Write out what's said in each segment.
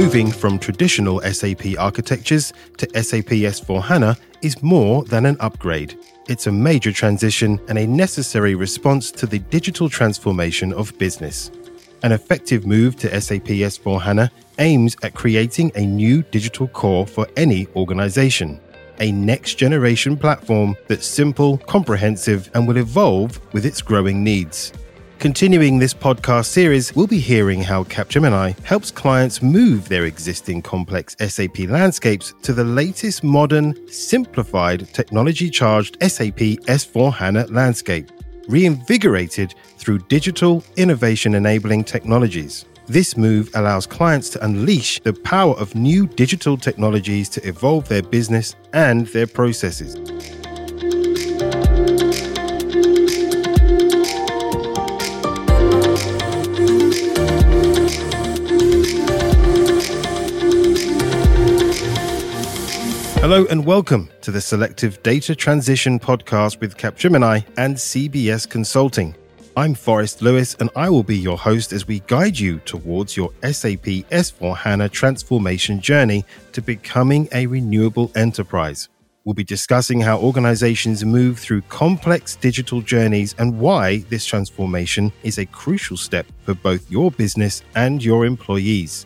Moving from traditional SAP architectures to SAP S4 HANA is more than an upgrade. It's a major transition and a necessary response to the digital transformation of business. An effective move to SAP S4 HANA aims at creating a new digital core for any organization, a next generation platform that's simple, comprehensive, and will evolve with its growing needs. Continuing this podcast series, we'll be hearing how Capgemini helps clients move their existing complex SAP landscapes to the latest modern, simplified, technology charged SAP S4 HANA landscape, reinvigorated through digital innovation enabling technologies. This move allows clients to unleash the power of new digital technologies to evolve their business and their processes. Hello and welcome to the Selective Data Transition podcast with Capgemini and CBS Consulting. I'm Forrest Lewis and I will be your host as we guide you towards your SAP S4 HANA transformation journey to becoming a renewable enterprise. We'll be discussing how organizations move through complex digital journeys and why this transformation is a crucial step for both your business and your employees.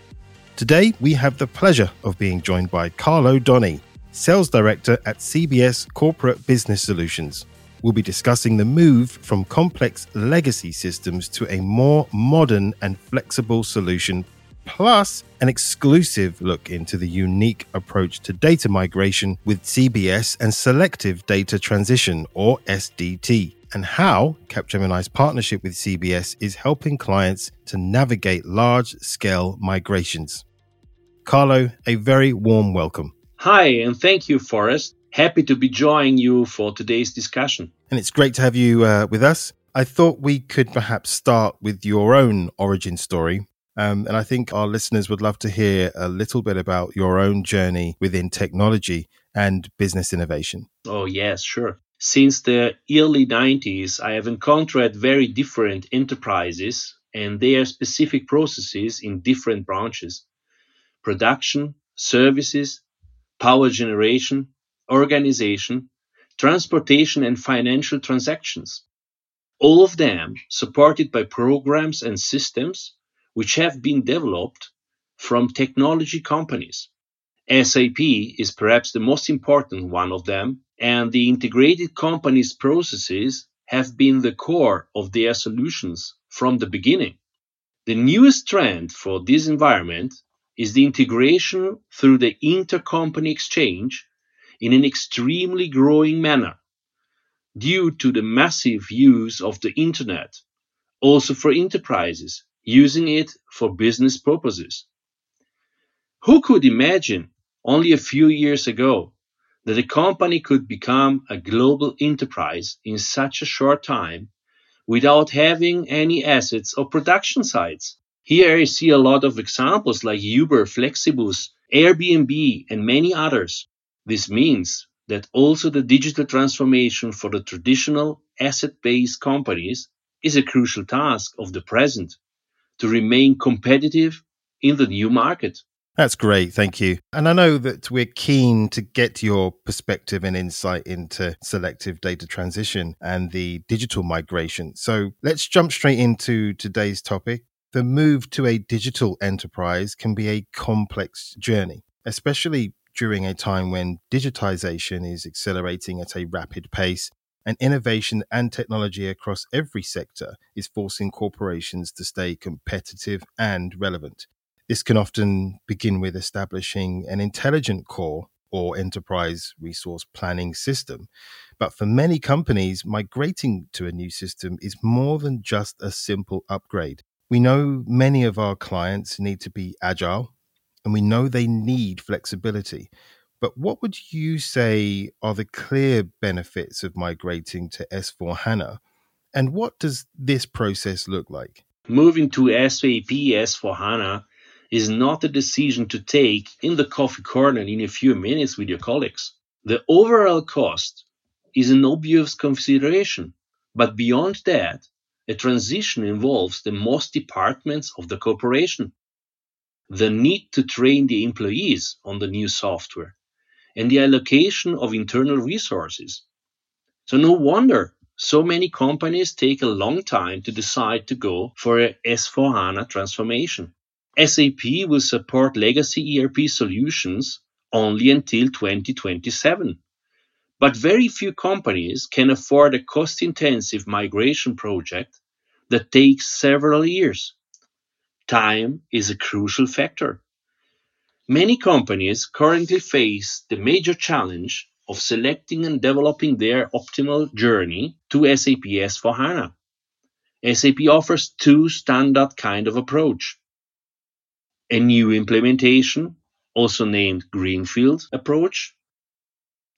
Today, we have the pleasure of being joined by Carlo Doni, Sales Director at CBS Corporate Business Solutions. We'll be discussing the move from complex legacy systems to a more modern and flexible solution, plus an exclusive look into the unique approach to data migration with CBS and Selective Data Transition, or SDT, and how Capgemini's partnership with CBS is helping clients to navigate large scale migrations. Carlo, a very warm welcome. Hi, and thank you, Forrest. Happy to be joining you for today's discussion. And it's great to have you uh, with us. I thought we could perhaps start with your own origin story. Um, and I think our listeners would love to hear a little bit about your own journey within technology and business innovation. Oh, yes, sure. Since the early 90s, I have encountered very different enterprises and their specific processes in different branches production, services, power generation, organization, transportation, and financial transactions. All of them supported by programs and systems which have been developed from technology companies. SAP is perhaps the most important one of them, and the integrated company's processes have been the core of their solutions from the beginning. The newest trend for this environment is the integration through the intercompany exchange in an extremely growing manner due to the massive use of the internet, also for enterprises using it for business purposes. Who could imagine only a few years ago that a company could become a global enterprise in such a short time without having any assets or production sites? Here I see a lot of examples like Uber, FlixBus, Airbnb, and many others. This means that also the digital transformation for the traditional asset based companies is a crucial task of the present to remain competitive in the new market. That's great. Thank you. And I know that we're keen to get your perspective and insight into selective data transition and the digital migration. So let's jump straight into today's topic the move to a digital enterprise can be a complex journey, especially during a time when digitization is accelerating at a rapid pace and innovation and technology across every sector is forcing corporations to stay competitive and relevant. This can often begin with establishing an intelligent core or enterprise resource planning system. But for many companies, migrating to a new system is more than just a simple upgrade. We know many of our clients need to be agile and we know they need flexibility. But what would you say are the clear benefits of migrating to S4 HANA? And what does this process look like? Moving to SAP S4 HANA is not a decision to take in the coffee corner in a few minutes with your colleagues. The overall cost is an obvious consideration. But beyond that, a transition involves the most departments of the corporation. the need to train the employees on the new software, and the allocation of internal resources. So, no wonder so many companies take a long time to decide to go for a S4 HANA transformation. SAP will support legacy ERP solutions only until 2027. But very few companies can afford a cost intensive migration project that takes several years. Time is a crucial factor. Many companies currently face the major challenge of selecting and developing their optimal journey to SAP S4HANA. SAP offers two standard kind of approach. A new implementation, also named Greenfield approach,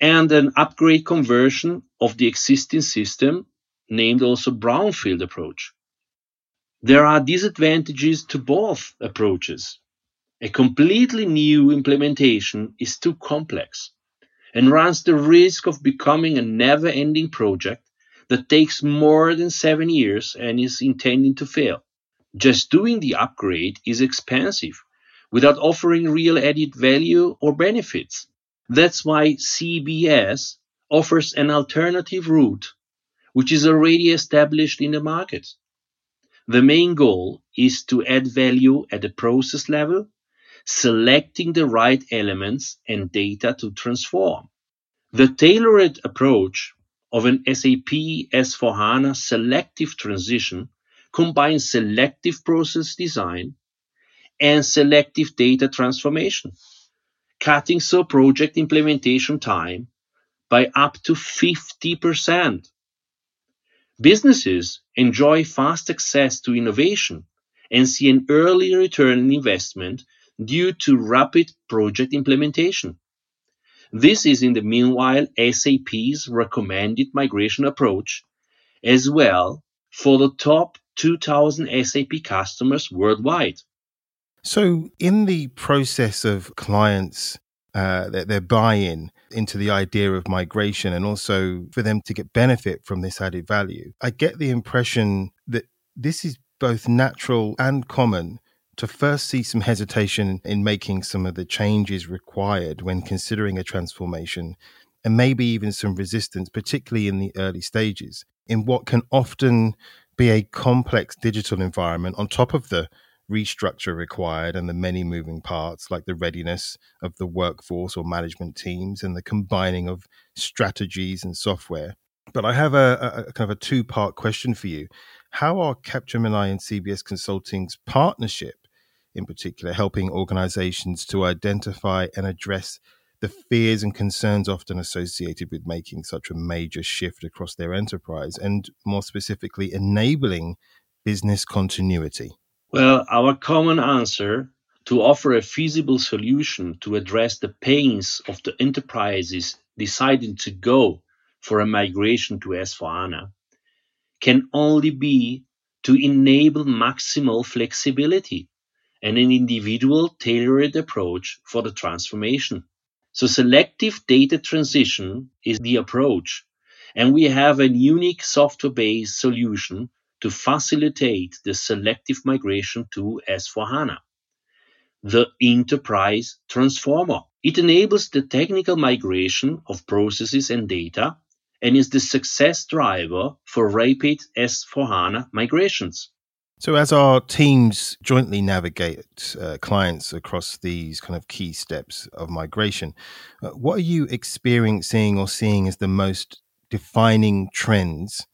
and an upgrade conversion of the existing system, named also Brownfield approach. There are disadvantages to both approaches. A completely new implementation is too complex and runs the risk of becoming a never ending project that takes more than seven years and is intending to fail. Just doing the upgrade is expensive without offering real added value or benefits. That's why CBS offers an alternative route, which is already established in the market. The main goal is to add value at the process level, selecting the right elements and data to transform. The tailored approach of an SAP S4HANA selective transition combines selective process design and selective data transformation cutting so project implementation time by up to 50%. Businesses enjoy fast access to innovation and see an early return on investment due to rapid project implementation. This is in the meanwhile SAP's recommended migration approach as well for the top 2000 SAP customers worldwide. So, in the process of clients, uh, their, their buy in into the idea of migration and also for them to get benefit from this added value, I get the impression that this is both natural and common to first see some hesitation in making some of the changes required when considering a transformation, and maybe even some resistance, particularly in the early stages, in what can often be a complex digital environment on top of the restructure required and the many moving parts like the readiness of the workforce or management teams and the combining of strategies and software. But I have a, a kind of a two part question for you. How are Capgemini and CBS Consulting's partnership, in particular, helping organizations to identify and address the fears and concerns often associated with making such a major shift across their enterprise, and more specifically, enabling business continuity? Well, our common answer to offer a feasible solution to address the pains of the enterprises deciding to go for a migration to S4HANA can only be to enable maximal flexibility and an individual tailored approach for the transformation. So selective data transition is the approach, and we have a unique software-based solution to facilitate the selective migration to S4HANA. The Enterprise Transformer. It enables the technical migration of processes and data and is the success driver for rapid S4HANA migrations. So, as our teams jointly navigate uh, clients across these kind of key steps of migration, uh, what are you experiencing or seeing as the most defining trends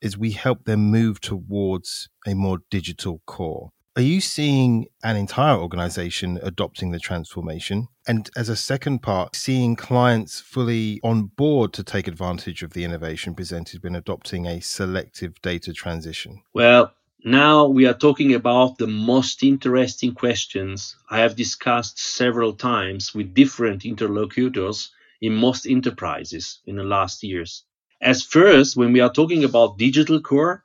is we help them move towards a more digital core. Are you seeing an entire organization adopting the transformation? And as a second part, seeing clients fully on board to take advantage of the innovation presented when adopting a selective data transition? Well, now we are talking about the most interesting questions I have discussed several times with different interlocutors in most enterprises in the last years. As first, when we are talking about digital core,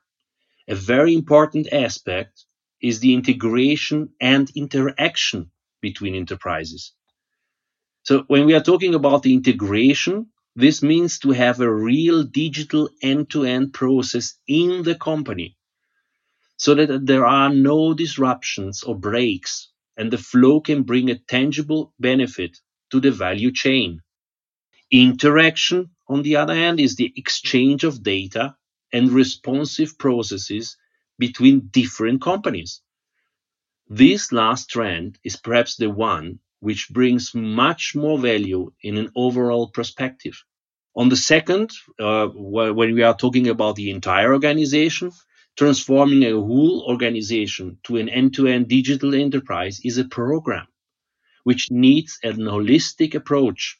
a very important aspect is the integration and interaction between enterprises. So when we are talking about the integration, this means to have a real digital end-to-end process in the company so that there are no disruptions or breaks and the flow can bring a tangible benefit to the value chain. Interaction, on the other hand, is the exchange of data and responsive processes between different companies. This last trend is perhaps the one which brings much more value in an overall perspective. On the second, uh, when we are talking about the entire organization, transforming a whole organization to an end-to-end digital enterprise is a program which needs an holistic approach.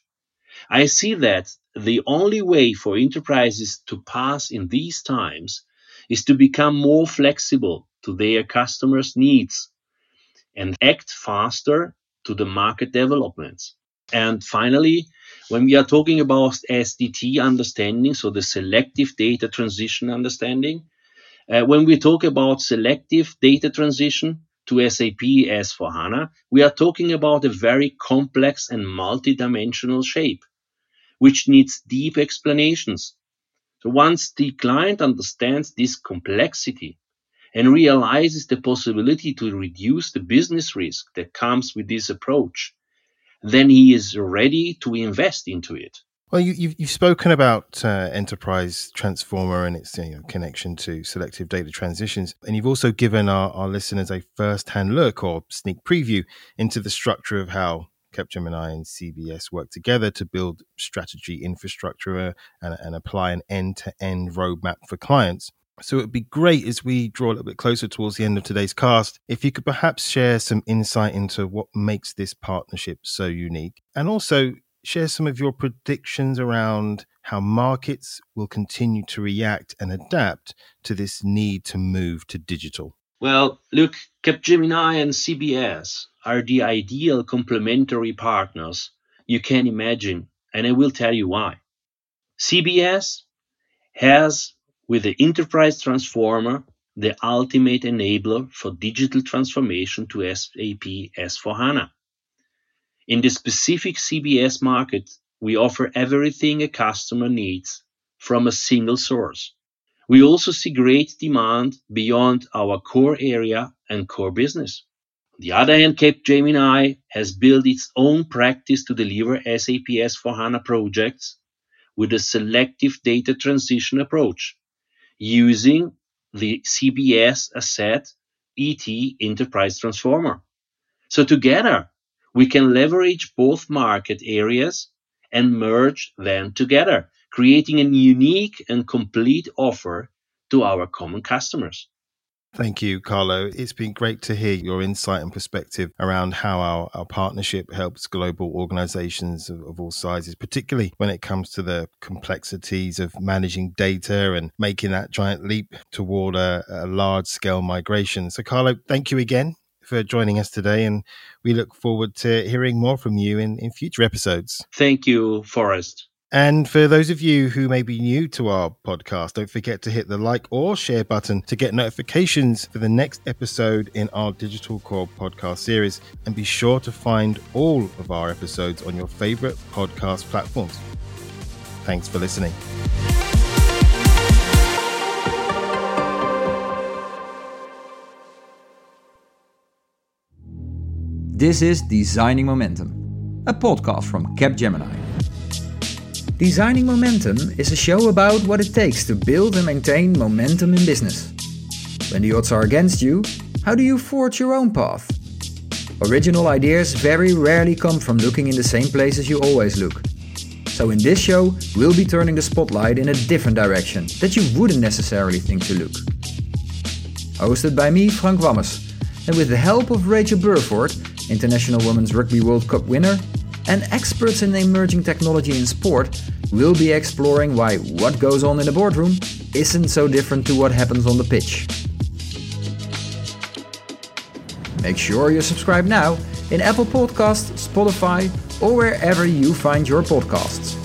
I see that the only way for enterprises to pass in these times is to become more flexible to their customers' needs and act faster to the market developments. And finally, when we are talking about SDT understanding, so the selective data transition understanding, uh, when we talk about selective data transition to SAP S4HANA, we are talking about a very complex and multidimensional shape, which needs deep explanations. So once the client understands this complexity and realizes the possibility to reduce the business risk that comes with this approach, then he is ready to invest into it. Well, you, have spoken about uh, Enterprise Transformer and its you know, connection to selective data transitions, and you've also given our, our listeners a first-hand look or sneak preview into the structure of how Capgemini and CBS work together to build strategy infrastructure uh, and, and apply an end-to-end roadmap for clients. So it'd be great as we draw a little bit closer towards the end of today's cast if you could perhaps share some insight into what makes this partnership so unique and also share some of your predictions around how markets will continue to react and adapt to this need to move to digital? Well, look, Capgemini and CBS are the ideal complementary partners you can imagine, and I will tell you why. CBS has, with the Enterprise Transformer, the ultimate enabler for digital transformation to SAP S4HANA. In the specific CBS market, we offer everything a customer needs from a single source. We also see great demand beyond our core area and core business. On the other hand, Cape Capgemini has built its own practice to deliver SAP S4HANA projects with a selective data transition approach using the CBS asset ET Enterprise Transformer. So together, we can leverage both market areas and merge them together, creating a unique and complete offer to our common customers. Thank you, Carlo. It's been great to hear your insight and perspective around how our, our partnership helps global organizations of, of, all sizes, particularly when it comes to the complexities of managing data and making that giant leap toward a, a large scale migration. So, Carlo, thank you again for joining us today. And we look forward to hearing more from you in, in future episodes. Thank you, Forrest. And for those of you who may be new to our podcast, don't forget to hit the like or share button to get notifications for the next episode in our Digital Core podcast series. And be sure to find all of our episodes on your favorite podcast platforms. Thanks for listening. This is Designing Momentum, a podcast from Capgemini. Designing Momentum is a show about what it takes to build and maintain momentum in business. When the odds are against you, how do you forge your own path? Original ideas very rarely come from looking in the same places you always look. So in this show, we'll be turning the spotlight in a different direction that you wouldn't necessarily think to look. Hosted by me, Frank Wammes, and with the help of Rachel Burford, International Women's Rugby World Cup winner, and experts in emerging technology in sport will be exploring why what goes on in the boardroom isn't so different to what happens on the pitch. Make sure you subscribe now in Apple Podcasts, Spotify, or wherever you find your podcasts.